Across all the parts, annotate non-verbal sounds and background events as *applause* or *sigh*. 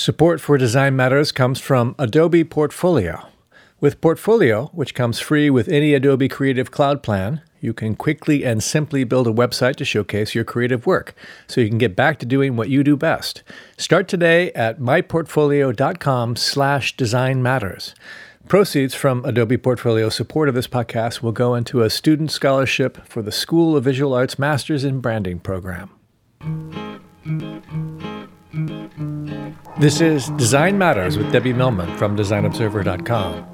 Support for Design Matters comes from Adobe Portfolio. With Portfolio, which comes free with any Adobe Creative Cloud plan, you can quickly and simply build a website to showcase your creative work so you can get back to doing what you do best. Start today at myportfolio.com slash design matters. Proceeds from Adobe Portfolio support of this podcast will go into a student scholarship for the School of Visual Arts Masters in Branding program. This is Design Matters with Debbie Millman from DesignObserver.com.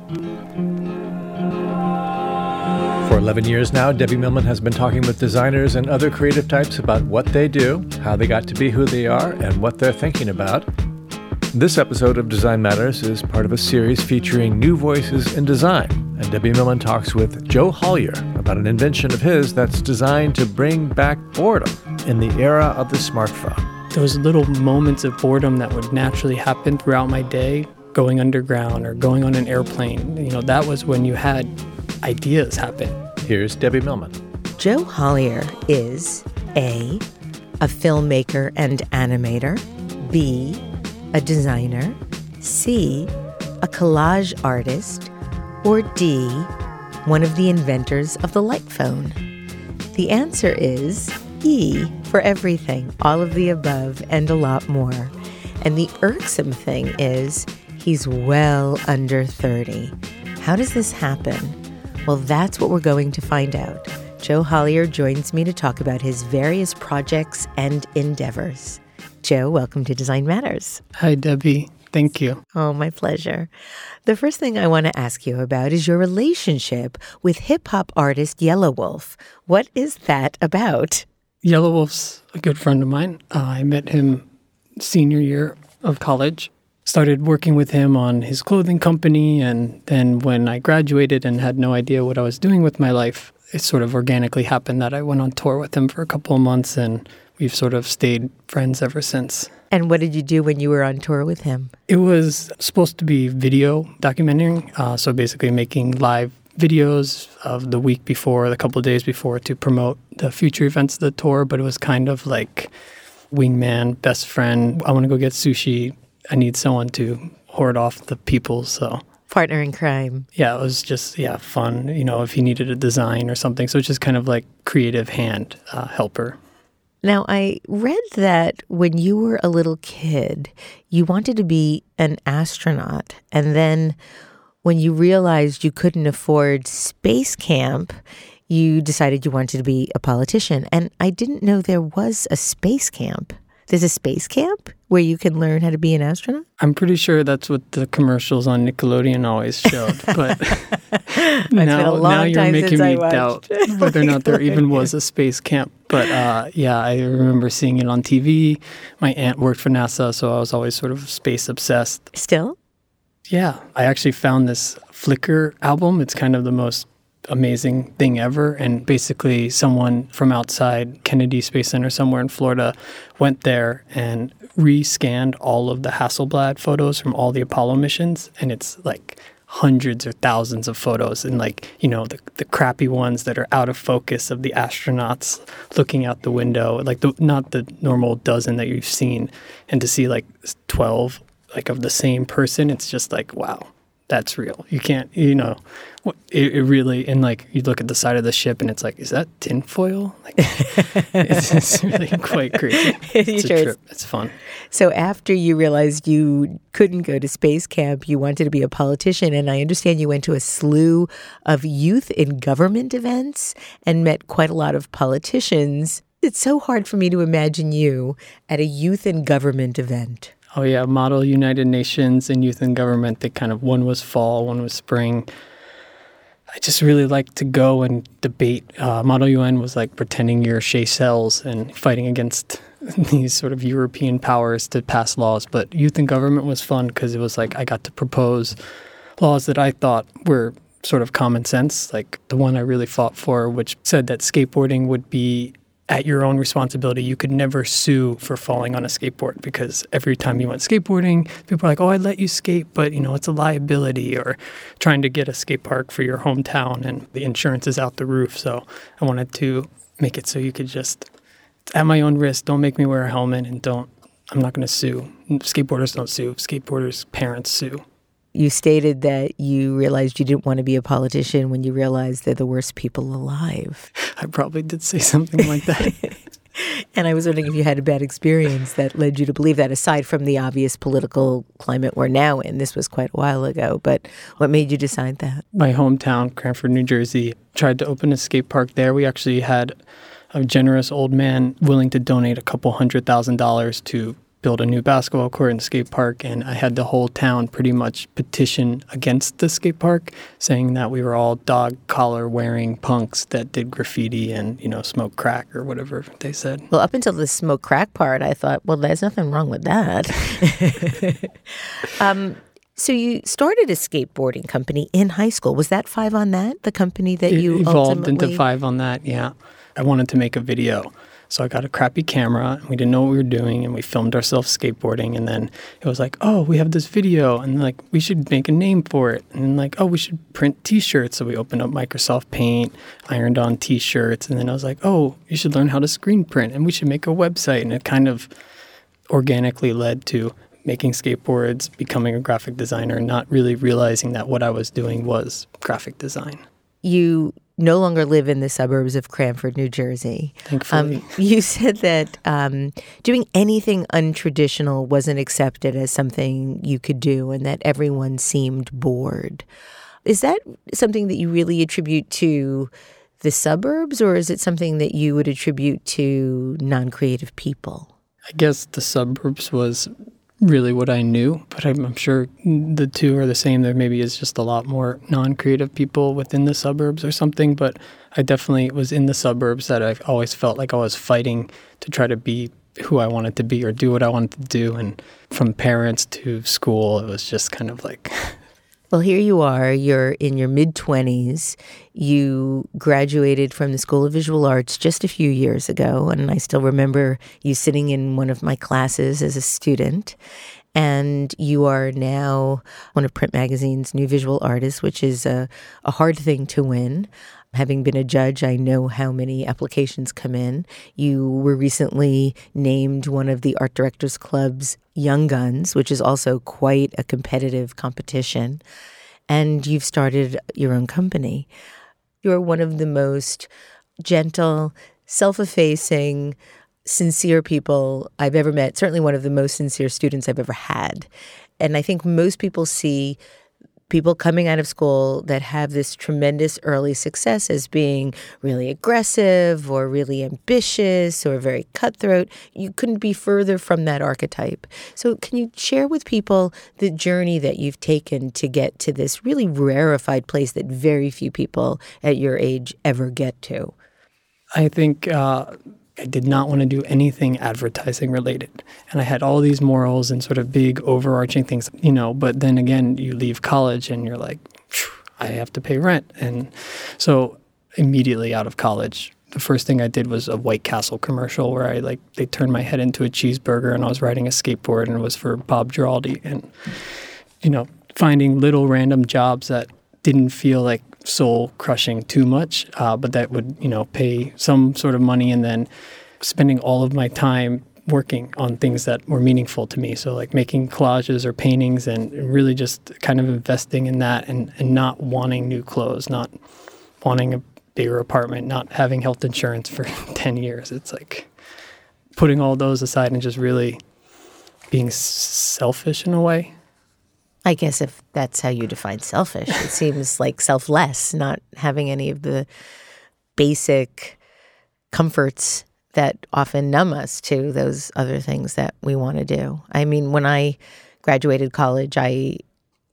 For 11 years now, Debbie Millman has been talking with designers and other creative types about what they do, how they got to be who they are, and what they're thinking about. This episode of Design Matters is part of a series featuring new voices in design, and Debbie Millman talks with Joe Hollier about an invention of his that's designed to bring back boredom in the era of the smartphone those little moments of boredom that would naturally happen throughout my day, going underground or going on an airplane, you know, that was when you had ideas happen. Here's Debbie Millman. Joe Hollier is A, a filmmaker and animator, B, a designer, C, a collage artist, or D, one of the inventors of the light phone? The answer is E for everything, all of the above, and a lot more. And the irksome thing is, he's well under 30. How does this happen? Well, that's what we're going to find out. Joe Hollier joins me to talk about his various projects and endeavors. Joe, welcome to Design Matters. Hi, Debbie. Thank you. Oh, my pleasure. The first thing I want to ask you about is your relationship with hip hop artist Yelawolf. What is that about? Yelawolf's a good friend of mine. Uh, I met him senior year of college. Started working with him on his clothing company, and then when I graduated and had no idea what I was doing with my life, it sort of organically happened that I went on tour with him for a couple of months, and we've sort of stayed friends ever since. And what did you do when you were on tour with him? It was supposed to be video documenting, uh, so basically making live videos of the week before, the couple days before, to promote the future events of the tour. But it was kind of like wingman, best friend. I want to go get sushi. I need someone to hoard off the people. So partner in crime. Yeah, it was just yeah fun. You know, if he needed a design or something, so it's just kind of like creative hand uh, helper. Now, I read that when you were a little kid, you wanted to be an astronaut, and then when you realized you couldn't afford space camp, you decided you wanted to be a politician. And I didn't know there was a space camp. There's a space camp where you can learn how to be an astronaut? I'm pretty sure that's what the commercials on Nickelodeon always showed. *laughs* But now, now you're making me doubt *laughs* whether or not there even was a space camp. But uh, yeah, I remember seeing it on TV. My aunt worked for NASA, so I was always sort of space obsessed. Still? Yeah, I actually found this Flickr album. It's kind of the most amazing thing ever. And basically, someone from outside Kennedy Space Center, somewhere in Florida, went there and rescanned all of the Hasselblad photos from all the Apollo missions. And it's like hundreds or thousands of photos and like you know the, the crappy ones that are out of focus of the astronauts looking out the window like the not the normal dozen that you've seen and to see like 12 like of the same person, it's just like, wow, that's real. You can't, you know, it, it, really, and like you look at the side of the ship and it's like, is that tinfoil? Like, *laughs* it's, it's, really quite crazy. *laughs* It's sure a trip. It's, it's fun. So after you realized you couldn't go to space camp, you wanted to be a politician. And I understand you went to a slew of youth in government events and met quite a lot of politicians. It's so hard for me to imagine you at a youth in government event. Oh yeah, Model United Nations and Youth in Government. They kind of one was fall, one was spring. I just really like to go and debate. Uh, Model UN was like pretending you're Seychelles and fighting against *laughs* these sort of European powers to pass laws. But Youth in Government was fun because it was like I got to propose laws that I thought were sort of common sense. Like the one I really fought for, which said that skateboarding would be at your own responsibility. You could never sue for falling on a skateboard because every time you went skateboarding, people are like, "Oh, I let you skate, but you know it's a liability." Or trying to get a skate park for your hometown and the insurance is out the roof. So I wanted to make it so you could just at my own risk. Don't make me wear a helmet and don't I'm not going to sue. Skateboarders don't sue. Skateboarders' parents sue. You stated that you realized you didn't want to be a politician when you realized they're the worst people alive. I probably did say something like that. *laughs* and I was wondering if you had a bad experience that led you to believe that, aside from the obvious political climate we're now in. This was quite a while ago, but what made you decide that? My hometown, Cranford, New Jersey, tried to open a skate park there. We actually had a generous old man willing to donate a couple hundred thousand dollars to build a new basketball court and skate park. And I had the whole town pretty much petition against the skate park, saying that we were all dog collar wearing punks that did graffiti and, you know, smoke crack or whatever they said. Well, up until the smoke crack part, I thought, well, there's nothing wrong with that. *laughs* um, so you started a skateboarding company in high school. Was that Five on That, the company that you it evolved ultimately... into Five on That? Yeah, I wanted to make a video so I got a crappy camera and we didn't know what we were doing and we filmed ourselves skateboarding and then it was like, oh, we have this video and like we should make a name for it. And like, oh, we should print t-shirts. So we opened up Microsoft Paint, ironed on t-shirts, and then I was like, oh, you should learn how to screen print and we should make a website. And it kind of organically led to making skateboards, becoming a graphic designer, not really realizing that what I was doing was graphic design. You no longer live in the suburbs of Cranford, New Jersey. Thankfully. Um, *laughs* you said that um, doing anything untraditional wasn't accepted as something you could do and that everyone seemed bored. Is that something that you really attribute to the suburbs or is it something that you would attribute to non creative people? I guess the suburbs was really what I knew, but I'm, I'm, sure the two are the same. There maybe is just a lot more non creative people within the suburbs or something, but I definitely was in the suburbs that I've always felt like I was fighting to try to be who I wanted to be or do what I wanted to do. And from parents to school, it was just kind of like *laughs* Well, here you are. You're in your mid 20s. You graduated from the School of Visual Arts just a few years ago. And I still remember you sitting in one of my classes as a student. And you are now one of Print Magazine's new visual artists, which is a, a hard thing to win. Having been a judge, I know how many applications come in. You were recently named one of the Art Directors Club's Young Guns, which is also quite a competitive competition. And you've started your own company. You're one of the most gentle, self effacing, sincere people I've ever met, certainly one of the most sincere students I've ever had. And I think most people see people coming out of school that have this tremendous early success as being really aggressive or really ambitious or very cutthroat. You couldn't be further from that archetype. So, can you share with people the journey that you've taken to get to this really rarefied place that very few people at your age ever get to? I think uh, I did not want to do anything advertising related. And I had all these morals and sort of big overarching things, you know, but then again, you leave college and you're like, I have to pay rent. And so immediately out of college, the first thing I did was a White Castle commercial where I like they turned my head into a cheeseburger and I was riding a skateboard and it was for Bob Giraldi and you know, finding little random jobs that didn't feel like soul crushing too much, uh, but that would you know pay some sort of money, and then spending all of my time working on things that were meaningful to me. So like making collages or paintings, and really just kind of investing in that, and and not wanting new clothes, not wanting a bigger apartment, not having health insurance for *laughs* ten years. It's like putting all those aside and just really being selfish in a way I guess if that's how you define selfish, it *laughs* seems like selfless, not having any of the basic comforts that often numb us to those other things that we want to do. I mean, when I graduated college, I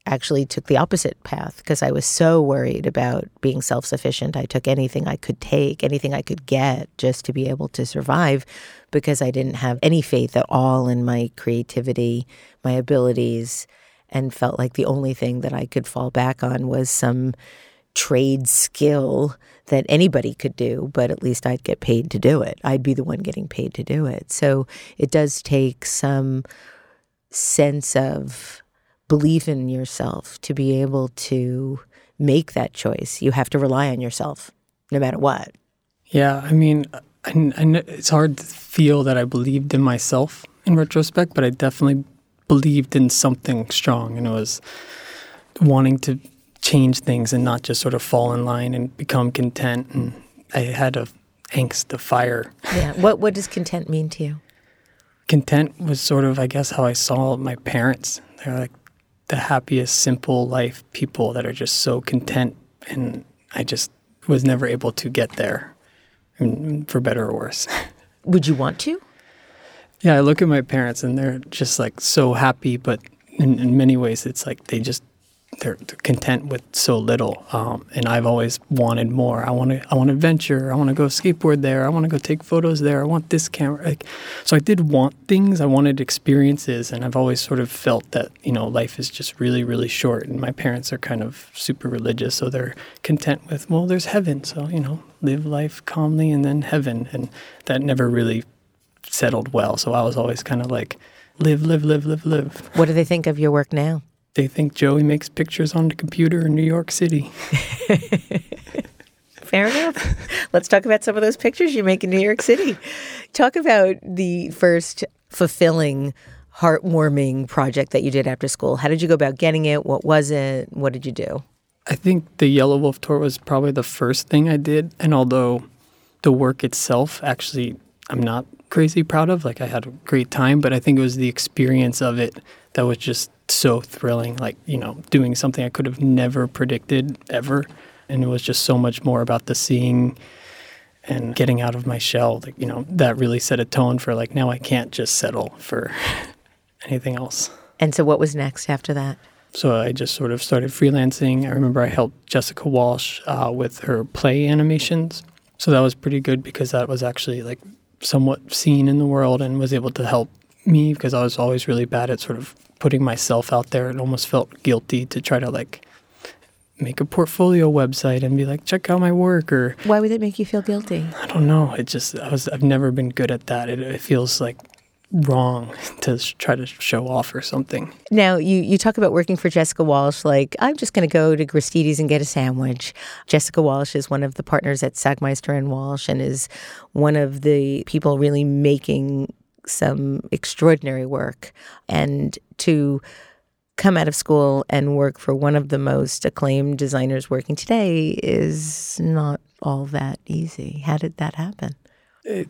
actually took the opposite path because I was so worried about being self sufficient. I took anything I could take, anything I could get just to be able to survive because I didn't have any faith at all in my creativity, my abilities and felt like the only thing that I could fall back on was some trade skill that anybody could do, but at least I'd get paid to do it. I'd be the one getting paid to do it. So it does take some sense of belief in yourself to be able to make that choice. You have to rely on yourself no matter what. Yeah, I mean, I, I, it's hard to feel that I believed in myself in retrospect, but I definitely believed in something strong, and it was wanting to change things and not just sort of fall in line and become content. And I had a angst, a fire. Yeah. *laughs* What What does content mean to you? Content was sort of, I guess, how I saw my parents. They're like the happiest, simple life people that are just so content, and I just was never able to get there, for better or worse. *laughs* Would you want to? Yeah, I look at my parents and they're just like so happy, but in, in many ways, it's like they just they're, content with so little. Um, and I've always wanted more. I want to I want to venture. I want to go skateboard there. I want to go take photos there. I want this camera. Like, so I did want things. I wanted experiences, and I've always sort of felt that you know life is just really really short. And my parents are kind of super religious, so they're content with well, there's heaven. So you know, live life calmly, and then heaven. And that never really settled well. So I was always kind of like, live, live, live, live, live. What do they think of your work now? They think Joey makes pictures on the computer in New York City. *laughs* Fair enough. Let's talk about some of those pictures you make in New York City. Talk about the first fulfilling, heartwarming project that you did after school. How did you go about getting it? What was it? What did you do? I think the Yelawolf tour was probably the first thing I did. And although the work itself actually I'm not crazy proud of. Like I had a great time, but I think it was the experience of it that was just so thrilling. Like, you know, doing something I could have never predicted ever. And it was just so much more about the seeing and getting out of my shell. Like, you know, that really set a tone for like now I can't just settle for *laughs* anything else. And so what was next after that? So I just sort of started freelancing. I remember I helped Jessica Walsh uh, with her play animations. So that was pretty good because that was actually like somewhat seen in the world and was able to help me because I was always really bad at sort of putting myself out there. And almost felt guilty to try to like make a portfolio website and be like check out my work or why would it make you feel guilty? I don't know. It just i was i've never been good at that. It, it feels like wrong *laughs* to try to show off or something. Now, you, you talk about working for Jessica Walsh, like, I'm just going to go to Gristedes and get a sandwich. Jessica Walsh is one of the partners at Sagmeister and Walsh and is one of the people really making some extraordinary work. And to come out of school and work for one of the most acclaimed designers working today is not all that easy. How did that happen? It,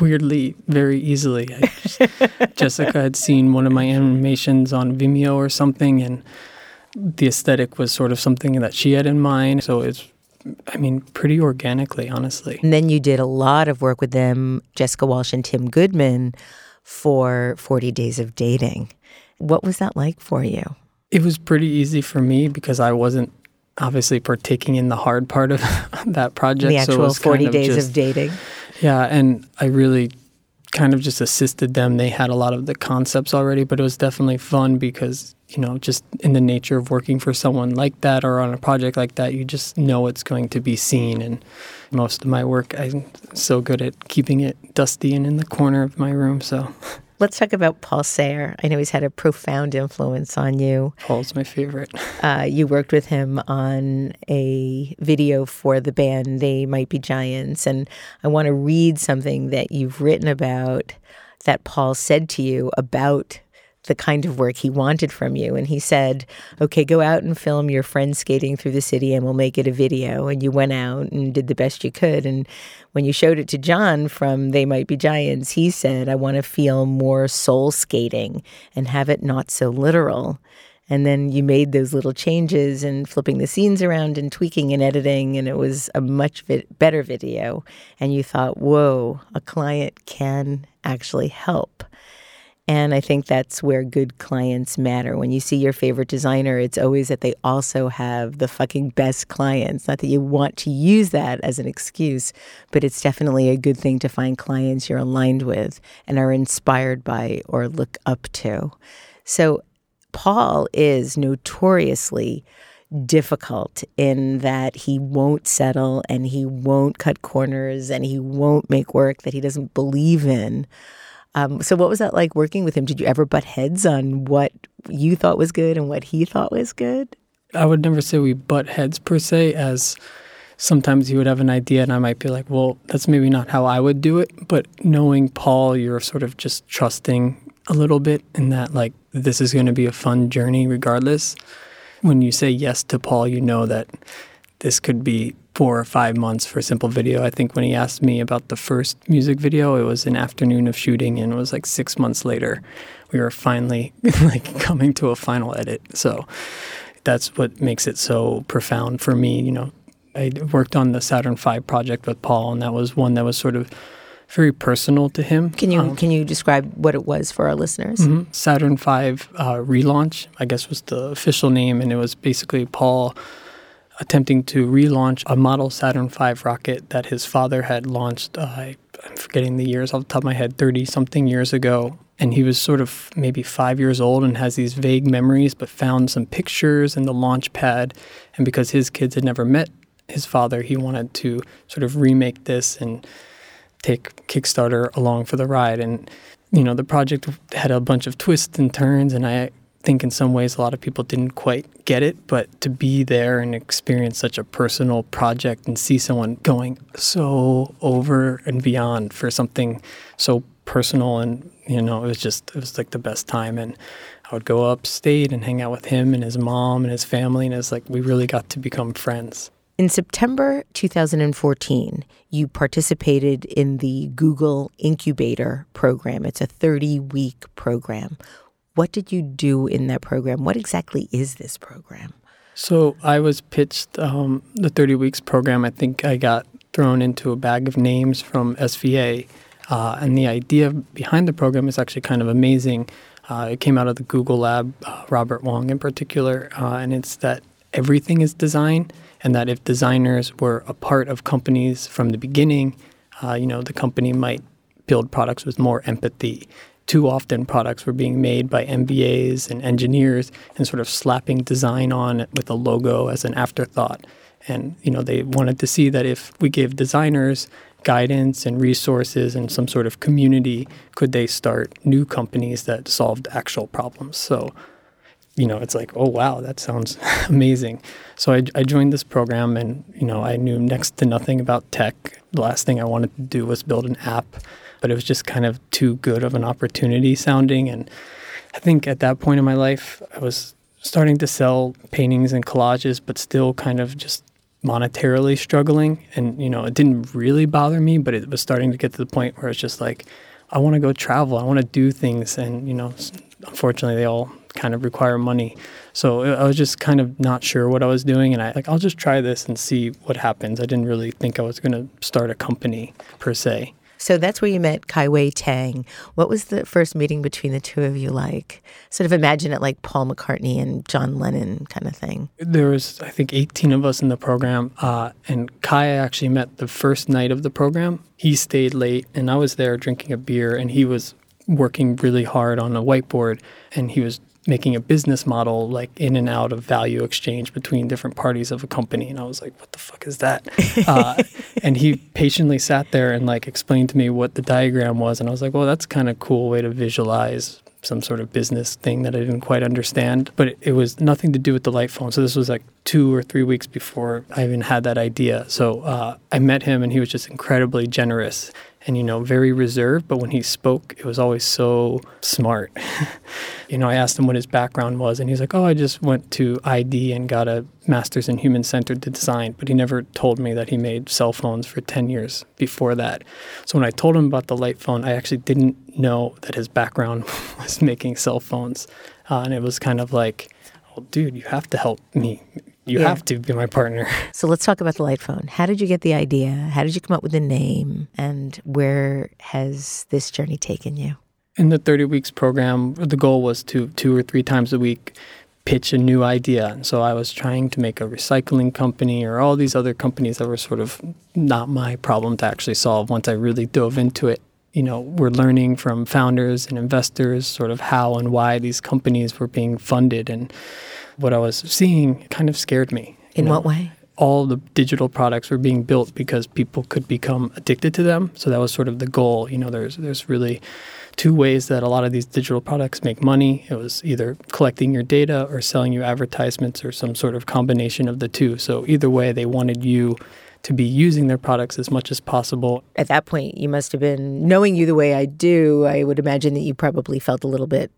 weirdly very easily. Just, *laughs* Jessica had seen one of my animations on Vimeo or something, and the aesthetic was sort of something that she had in mind. So it's, I mean, pretty organically, honestly. And then you did a lot of work with them, Jessica Walsh and Tim Goodman, for 40 Days of Dating. What was that like for you? It was pretty easy for me because I wasn't obviously partaking in the hard part of *laughs* that project. The actual so 40 days just, of dating. Yeah, and I really kind of just assisted them. They had a lot of the concepts already, but it was definitely fun because, you know, just in the nature of working for someone like that or on a project like that, you just know it's going to be seen. And most of my work, I'm so good at keeping it dusty and in the corner of my room. So *laughs* Let's talk about Paul Sahre. I know he's had a profound influence on you. Paul's my favorite. *laughs* Uh, you worked with him on a video for the band They Might Be Giants. And I want to read something that you've written about that Paul said to you about the kind of work he wanted from you. And he said, okay, go out and film your friends skating through the city and we'll make it a video. And you went out and did the best you could. And when you showed it to John from They Might Be Giants, he said, I want to feel more soul skating and have it not so literal. And then you made those little changes and flipping the scenes around and tweaking and editing, and it was a much vi- better video. And you thought, whoa, a client can actually help. And I think that's where good clients matter. When you see your favorite designer, it's always that they also have the fucking best clients. Not that you want to use that as an excuse, but it's definitely a good thing to find clients you're aligned with and are inspired by or look up to. So, Paul is notoriously difficult in that he won't settle and he won't cut corners and he won't make work that he doesn't believe in. Um, so, what was that like working with him? Did you ever butt heads on what you thought was good and what he thought was good? I would never say we butt heads per se, as sometimes he would have an idea and I might be like, well, that's maybe not how I would do it. But knowing Paul, you're sort of just trusting a little bit in that, like, this is going to be a fun journey regardless. When you say yes to Paul, you know that this could be four or five months for a simple video. I think when he asked me about the first music video, it was an afternoon of shooting, and it was like six months later, we were finally *laughs* like coming to a final edit. So that's what makes it so profound for me. You know, I worked on the Saturn V project with Paul, and that was one that was sort of very personal to him. Can you um, can you describe what it was for our listeners? Mm-hmm. Saturn V uh, relaunch, I guess, was the official name, and it was basically Paul attempting to relaunch a model Saturn V rocket that his father had launched. Uh, I'm forgetting the years off the top of my head, 30 something years ago. And he was sort of maybe five years old and has these vague memories, but found some pictures in the launch pad. And because his kids had never met his father, he wanted to sort of remake this and take Kickstarter along for the ride. And, you know, the project had a bunch of twists and turns, and I think in some ways a lot of people didn't quite get it, but to be there and experience such a personal project and see someone going so over and beyond for something so personal and you know it was just it was like the best time and I would go upstate and hang out with him and his mom and his family and it's like we really got to become friends. In September 2014, you participated in the Google Incubator program. It's a 30 week program. What did you do in that program? What exactly is this program? So I was pitched um, the 30 weeks program. I think I got thrown into a bag of names from SVA. Uh, and the idea behind the program is actually kind of amazing. Uh, it came out of the Google lab, uh, Robert Wong in particular, uh, and it's that everything is design and that if designers were a part of companies from the beginning, uh, you know, the company might build products with more empathy. Too often, products were being made by MBAs and engineers and sort of slapping design on with a logo as an afterthought. And you know, they wanted to see that if we gave designers guidance and resources and some sort of community, could they start new companies that solved actual problems? So you know, it's like, oh, wow, that sounds *laughs* amazing. So I, I, joined this program and, you know, I knew next to nothing about tech. The last thing I wanted to do was build an app, but it was just kind of too good of an opportunity sounding. And I think at that point in my life, I was starting to sell paintings and collages, but still kind of just monetarily struggling. And, you know, it didn't really bother me, but it was starting to get to the point where it's just like, I want to go travel. I want to do things. And, you know, unfortunately, they all kind of require money. So uh, I was just kind of not sure what I was doing, and I like I'll just try this and see what happens. I didn't really think I was going to start a company per se. So that's where you met Kaiwei Tang. What was the first meeting between the two of you like? Sort of imagine it like Paul McCartney and John Lennon kind of thing. There was, I think, 18 of us in the program, uh, and Kai actually met the first night of the program. He stayed late, and I was there drinking a beer, and he was working really hard on a whiteboard, and he was making a business model like in and out of value exchange between different parties of a company. And i was like what the fuck is that? *laughs* Uh, and he patiently sat there and like explained to me what the diagram was. And i was like well that's kind of cool way to visualize some sort of business thing that i didn't quite understand. But it, it was nothing to do with the light phone. So this was like two or three weeks before i even had that idea. So uh, i met him and he was just incredibly generous and you know very reserved but when he spoke it was always so smart. *laughs* You know i asked him what his background was and he's like oh i just went to id and got a master's in human centered design but he never told me that he made cell phones for 10 years before that. So when i told him about the light phone i actually didn't know that his background *laughs* was making cell phones. Uh, and it was kind of like well dude you have to help me you yeah. have to be my partner. *laughs* So let's talk about the light phone. How did you get the idea? How did you come up with the name? And where has this journey taken you? In the 30 weeks program, the goal was to two or three times a week pitch a new idea. And so I was trying to make a recycling company or all these other companies that were sort of not my problem to actually solve once I really dove into it. You know, we're learning from founders and investors sort of how and why these companies were being funded and what I was seeing kind of scared me. In know? what way? all the digital products were being built because people could become addicted to them. So that was sort of the goal. You know, there's there's really two ways that a lot of these digital products make money. It was either collecting your data or selling you advertisements or some sort of combination of the two. So either way, they wanted you to be using their products as much as possible. At that point, you must have been knowing you the way I do. I would imagine that you probably felt a little bit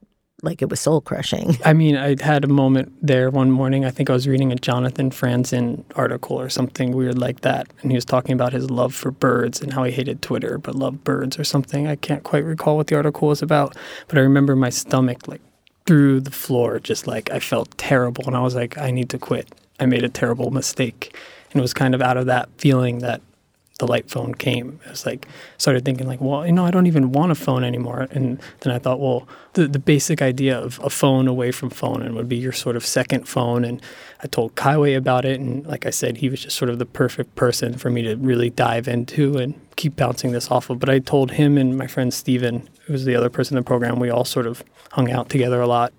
like it was soul crushing. *laughs* I mean, I had a moment there one morning. I think I was reading a Jonathan Franzen article or something weird like that. And he was talking about his love for birds and how he hated Twitter but loved birds or something. I can't quite recall what the article was about. But I remember my stomach like through the floor, just like I felt terrible. And I was like, I need to quit. I made a terrible mistake. And it was kind of out of that feeling that the light phone came. I was like, started thinking like, well, you know, I don't even want a phone anymore. And then I thought, well, the, the basic idea of a phone away from phone and would be your sort of second phone. And I told Kaiwei about it. And like I said, he was just sort of the perfect person for me to really dive into and keep bouncing this off of. But I told him and my friend Steven, who was the other person in the program, we all sort of hung out together a lot.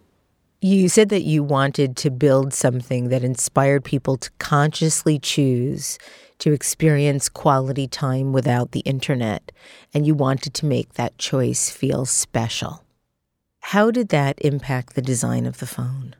You said that you wanted to build something that inspired people to consciously choose to experience quality time without the internet, and you wanted to make that choice feel special. How did that impact the design of the phone?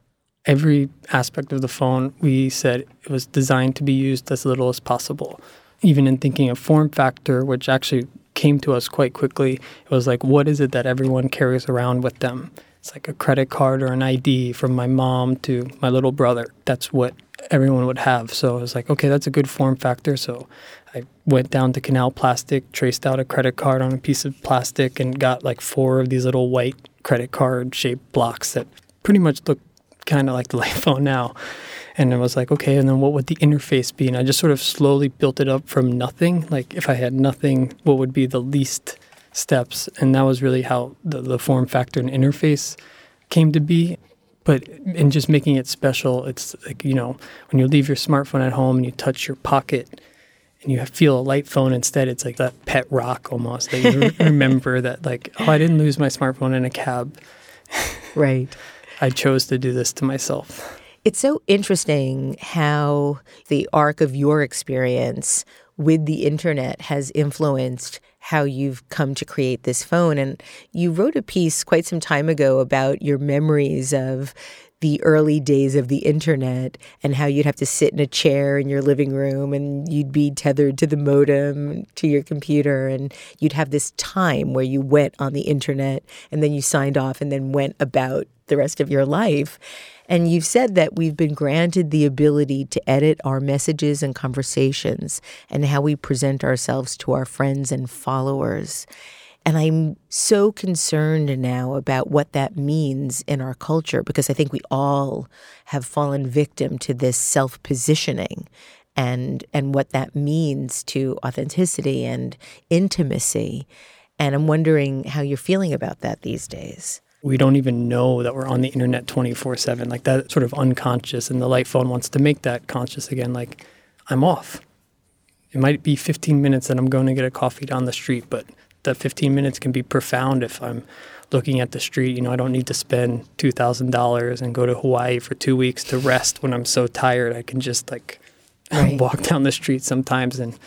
Every aspect of the phone, we said it was designed to be used as little as possible. Even in thinking of form factor, which actually came to us quite quickly, it was like, what is it that everyone carries around with them? It's like a credit card or an ID from my mom to my little brother. That's what everyone would have. So I was like, okay, that's a good form factor. So I went down to Canal Plastic, traced out a credit card on a piece of plastic, and got like four of these little white credit card shaped blocks that pretty much look kind of like *laughs* the phone now. And I was like, okay, and then what would the interface be? And I just sort of slowly built it up from nothing. Like if I had nothing, what would be the least steps? And that was really how the, the form factor and interface came to be but in just making it special, it's like, you know, when you leave your smartphone at home and you touch your pocket and you feel a light phone instead, it's like that pet rock almost that you *laughs* remember that, like, oh, I didn't lose my smartphone in a cab. Right. I chose to do this to myself. It's so interesting how the arc of your experience with the internet has influenced how you've come to create this phone. And you wrote a piece quite some time ago about your memories of the early days of the internet and how you'd have to sit in a chair in your living room and you'd be tethered to the modem to your computer and you'd have this time where you went on the internet and then you signed off and then went about the rest of your life. And you've said that we've been granted the ability to edit our messages and conversations and how we present ourselves to our friends and followers. And I'm so concerned now about what that means in our culture because I think we all have fallen victim to this self positioning and and what that means to authenticity and intimacy. And I'm wondering how you're feeling about that these days we don't even know that we're on the internet 24 7 like that sort of unconscious and the light phone wants to make that conscious again like i'm off. It might be 15 minutes that i'm going to get a coffee down the street but that 15 minutes can be profound if i'm looking at the street you know i don't need to spend $2000 and go to hawaii for two weeks to rest when i'm so tired. I can just like *laughs* right. walk down the street sometimes and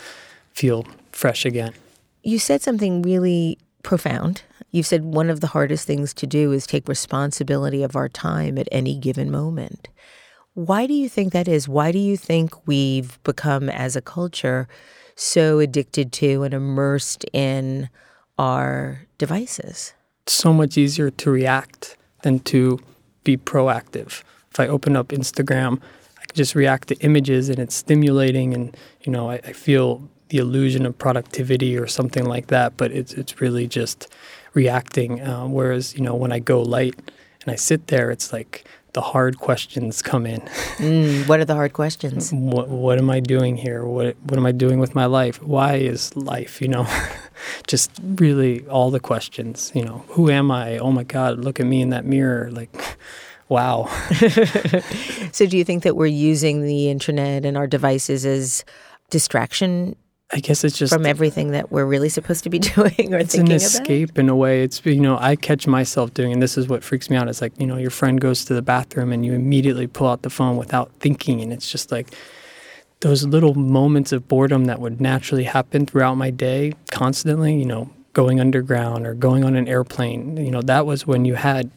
feel fresh again. You said something really profound You've said one of the hardest things to do is take responsibility of our time at any given moment. Why do you think that is? Why do you think we've become, as a culture, so addicted to and immersed in our devices? It's so much easier to react than to be proactive. If I open up Instagram, I can just react to images and it's stimulating and you know, I, I feel the illusion of productivity or something like that, but it's it's really just reacting. Uh, whereas, you know, when I go light and I sit there, it's like the hard questions come in. *laughs* mm, what are the hard questions? *laughs* What, what am I doing here? What what am I doing with my life? Why is life? You know, *laughs* just really all the questions. You know, who am I? Oh my God, look at me in that mirror. Like, wow. so, do you think that we're using the internet and our devices as distraction I guess it's just from everything that we're really supposed to be *laughs* doing or it's thinking an escape about? in a way. It's you know I catch myself doing, and this is what freaks me out. It's like you know your friend goes to the bathroom and you immediately pull out the phone without thinking, and it's just like those little moments of boredom that would naturally happen throughout my day constantly, you know, going underground or going on an airplane, you know, that was when you had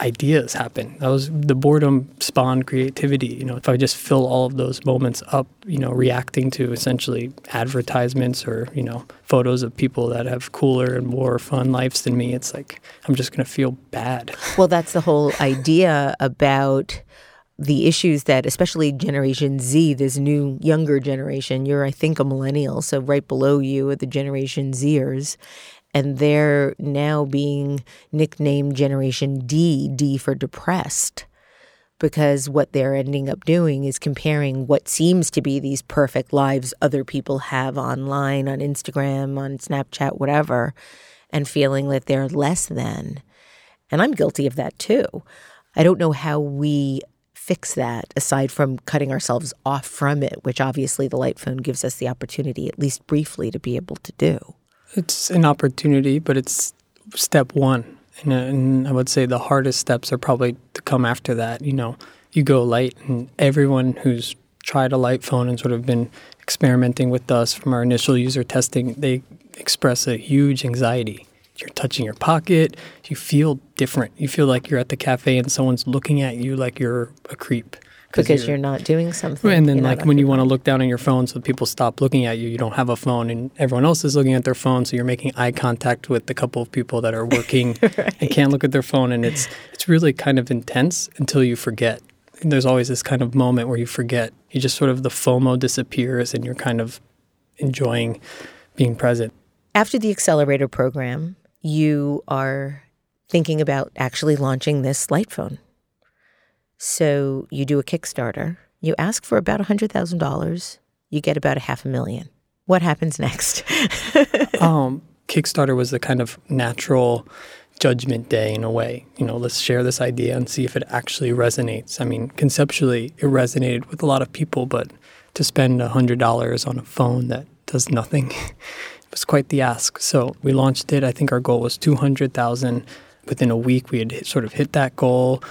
ideas happen. That was the boredom spawned creativity. You know, if I just fill all of those moments up, you know, reacting to essentially advertisements or, you know, photos of people that have cooler and more fun lives than me, it's like I'm just going to feel bad. Well, that's the whole idea about the issues that especially generation z this new younger generation you're i think a millennial so right below you are the generation zers and they're now being nicknamed Generation D, D for depressed, because what they're ending up doing is comparing what seems to be these perfect lives other people have online, on Instagram, on Snapchat, whatever, and feeling that they're less than. And I'm guilty of that too. I don't know how we fix that aside from cutting ourselves off from it, which obviously the light phone gives us the opportunity, at least briefly, to be able to do. It's an opportunity, but it's step one. And, uh, and, I would say the hardest steps are probably to come after that. You know, you go light, and everyone who's tried a light phone and sort of been experimenting with us from our initial user testing, they express a huge anxiety. You're touching your pocket, you feel different. You feel like you're at the cafe and someone's looking at you like you're a creep because you're, you're, not doing something. And then, like when you want to look down on your phone, so people stop looking at you, you don't have a phone, and everyone else is looking at their phone, so you're making eye contact with the couple of people that are working *laughs* right. and can't look at their phone, and it's it's really kind of intense until you forget. And there's always this kind of moment where you forget. You just sort of the FOMO disappears, and you're kind of enjoying being present. After the accelerator program, you are thinking about actually launching this light phone. So you do a Kickstarter, you ask for about $100,000, you get about a half a million. What happens next? *laughs* um, Kickstarter was the kind of natural judgment day in a way. You know, let's share this idea and see if it actually resonates. I mean, conceptually, it resonated with a lot of people, but to spend $100 on a phone that does nothing *laughs* was quite the ask. So we launched it. I think our goal was 200,000. Within a week, we had hit, sort of hit that goal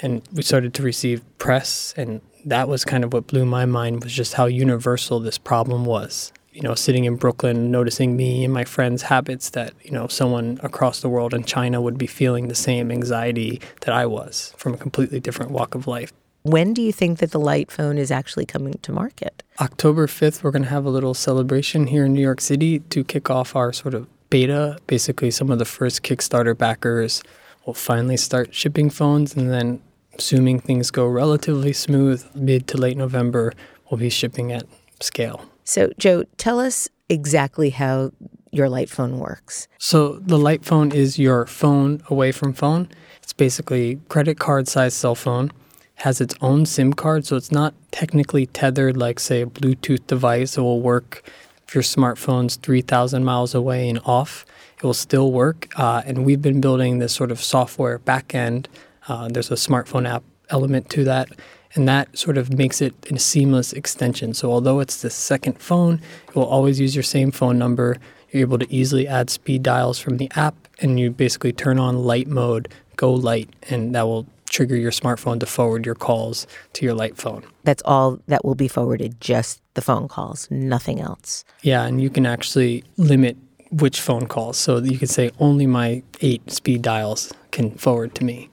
and we started to receive press and that was kind of what blew my mind was just how universal this problem was. You know sitting in brooklyn noticing me and my friends habits that you know someone across the world in china would be feeling the same anxiety that i was from a completely different walk of life. When do you think that the light phone is actually coming to market? October 5th we're going to have a little celebration here in new york city to kick off our sort of beta. Basically some of the first kickstarter backers will finally start shipping phones and then assuming things go relatively smooth, mid to late November, we'll be shipping at scale. So, Joe, tell us exactly how your light phone works. So, the light phone is your phone away from phone. It's basically credit card size cell phone. Has its own SIM card, so it's not technically tethered like, say, a Bluetooth device. It will work if your smartphone's 3,000 miles away and off. It will still work. Uh, and we've been building this sort of software backend uh, there's a smartphone app element to that, and that sort of makes it a seamless extension. So although it's the second phone, it will always use your same phone number. You're able to easily add speed dials from the app, and you basically turn on light mode, go light, and that will trigger your smartphone to forward your calls to your light phone. That's all that will be forwarded, just the phone calls, nothing else. Yeah, and you can actually limit which phone calls. So you can say only my eight speed dials can forward to me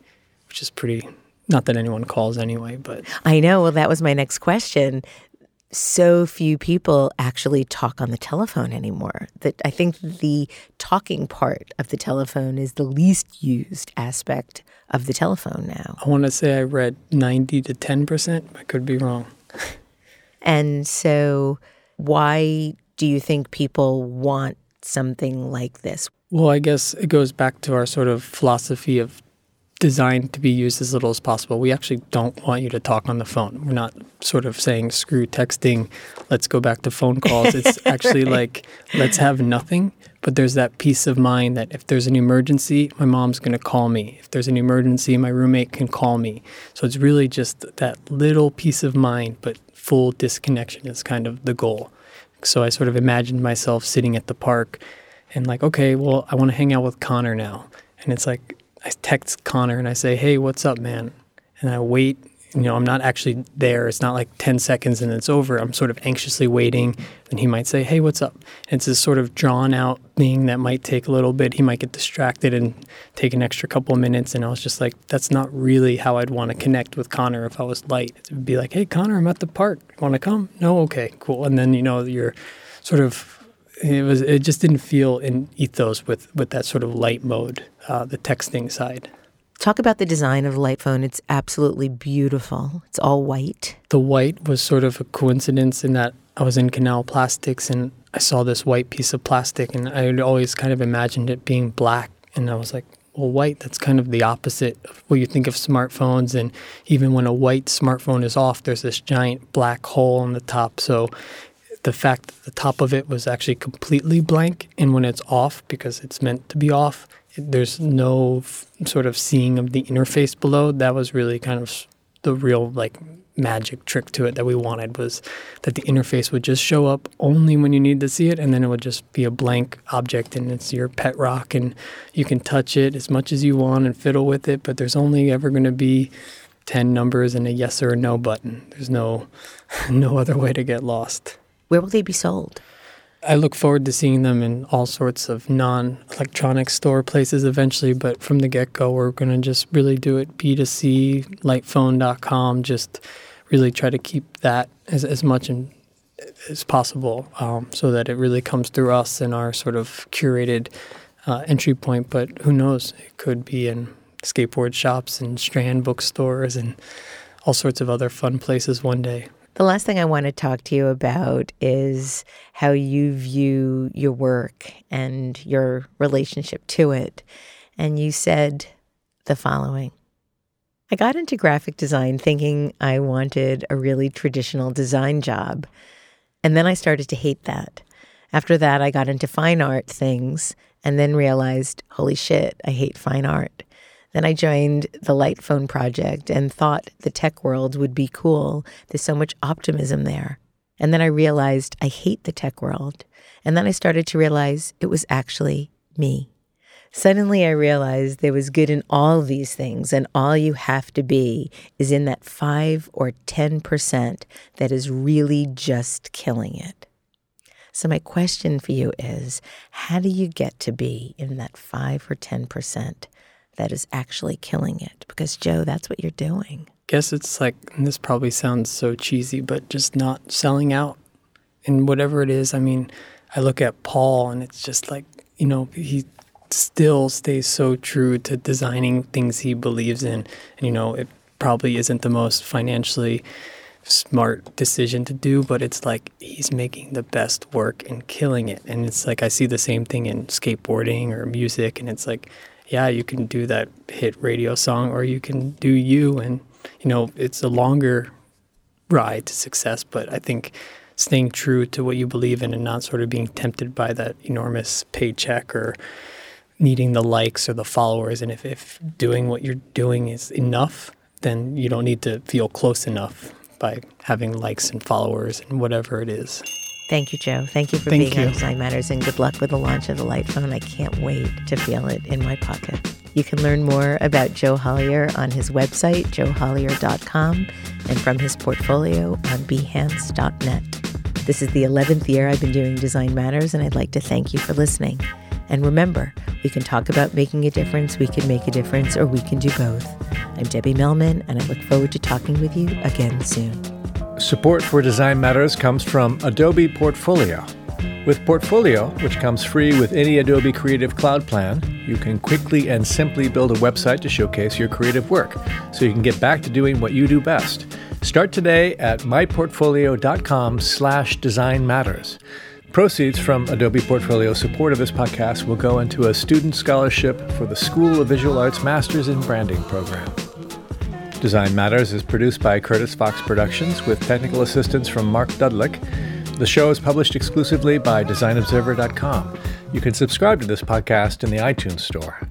which is pretty not that anyone calls anyway, but I know. Well, that was my next question. So few people actually talk on the telephone anymore. That I think the talking part of the telephone is the least used aspect of the telephone now. I want to say I read 90 to 10%. I could be wrong. *laughs* and so why do you think people want something like this? Well, I guess it goes back to our sort of philosophy of designed to be used as little as possible. We actually don't want you to talk on the phone. We're not sort of saying screw texting, let's go back to phone calls. *laughs* It's actually right. like let's have nothing, but there's that peace of mind that if there's an emergency, my mom's going to call me. If there's an emergency, my roommate can call me. So it's really just that little peace of mind, but full disconnection is kind of the goal. So I sort of imagined myself sitting at the park and like, okay, well, I want to hang out with Connor now. And it's like I text Connor and I say, "Hey, what's up, man?" And I wait you know, I'm not actually there. It's not like 10 seconds and it's over. I'm sort of anxiously waiting. And he might say, Hey, what's up? And it's this sort of drawn out thing that might take a little bit. He might get distracted and take an extra couple of minutes. And I was just like, That's not really how I'd want to connect with Connor if I was light. It would be like, Hey, Connor, I'm at the park. Want to come? No? Okay, cool. And then, you know, you're sort of, it was, it just didn't feel in ethos with, with that sort of light mode, uh, the texting side. Talk about the design of the light phone. It's absolutely beautiful. It's all white. The white was sort of a coincidence in that I was in Canal Plastics and I saw this white piece of plastic and I had always kind of imagined it being black. And I was like, well, white, that's kind of the opposite of what you think of smartphones. And even when a white smartphone is off, there's this giant black hole on the top. So the fact that the top of it was actually completely blank and when it's off because it's meant to be off there's no f- sort of seeing of the interface below. That was really kind of the real like magic trick to it that we wanted was that the interface would just show up only when you need to see it and then it would just be a blank object and it's your pet rock and you can touch it as much as you want and fiddle with it but there's only ever going to be 10 numbers and a yes or a no button. There's no *laughs* no other way to get lost. Where will they be sold I look forward to seeing them in all sorts of non electronic store places eventually, but from the get go, we're going to just really do it B2C, lightphone.com, just really try to keep that as, as much in, as possible um, so that it really comes through us and our sort of curated uh, entry point. But who knows? It could be in skateboard shops and strand bookstores and all sorts of other fun places one day. The last thing I want to talk to you about is how you view your work and your relationship to it. And you said the following I got into graphic design thinking I wanted a really traditional design job. And then I started to hate that. After that, I got into fine art things and then realized, holy shit, I hate fine art. Then I joined the Light Phone Project and thought the tech world would be cool. There's so much optimism there. And then I realized I hate the tech world. And then I started to realize it was actually me. Suddenly I realized there was good in all these things, and all you have to be is in that 5 or 10% that is really just killing it. So, my question for you is how do you get to be in that 5 or 10% that is actually killing it. Because, Joe, that's what you're doing. Guess it's like, this probably sounds so cheesy, but just not selling out And whatever it is. I mean, I look at Paul and it's just like, you know, he still stays so true to designing things he believes in. And, you know, it probably isn't the most financially smart decision to do, but it's like he's making the best work and killing it. And it's like I see the same thing in skateboarding or music, and it's like yeah, you can do that hit radio song or you can do you. And, you know, it's a longer ride to success, but I think staying true to what you believe in and not sort of being tempted by that enormous paycheck or needing the likes or the followers. And if, if doing what you're doing is enough, then you don't need to feel close enough by having likes and followers and whatever it is. Thank you, Joe. Thank you for Thank being you. on Design Matters and good luck with the launch of the Light Phone. I can't wait to feel it in my pocket. You can learn more about Joe Hollier on his website, joehollier.com, and from his portfolio on behance.net. This is the 11th year I've been doing Design Matters, and I'd like to thank you for listening. And remember, we can talk about making a difference, we can make a difference, or we can do both. I'm Debbie Millman, and I look forward to talking with you again soon. Support for Design Matters comes from Adobe Portfolio. With Portfolio, which comes free with any Adobe Creative Cloud plan, you can quickly and simply build a website to showcase your creative work so you can get back to doing what you do best. Start today at myportfolio.com slash design matters. Proceeds from Adobe Portfolio support of this podcast will go into a student scholarship for the School of Visual Arts Masters in Branding program. Design Matters is produced by Curtis Fox Productions with technical assistance from Mark Dudlick. The show is published exclusively by DesignObserver.com. You can subscribe to this podcast in the iTunes Store.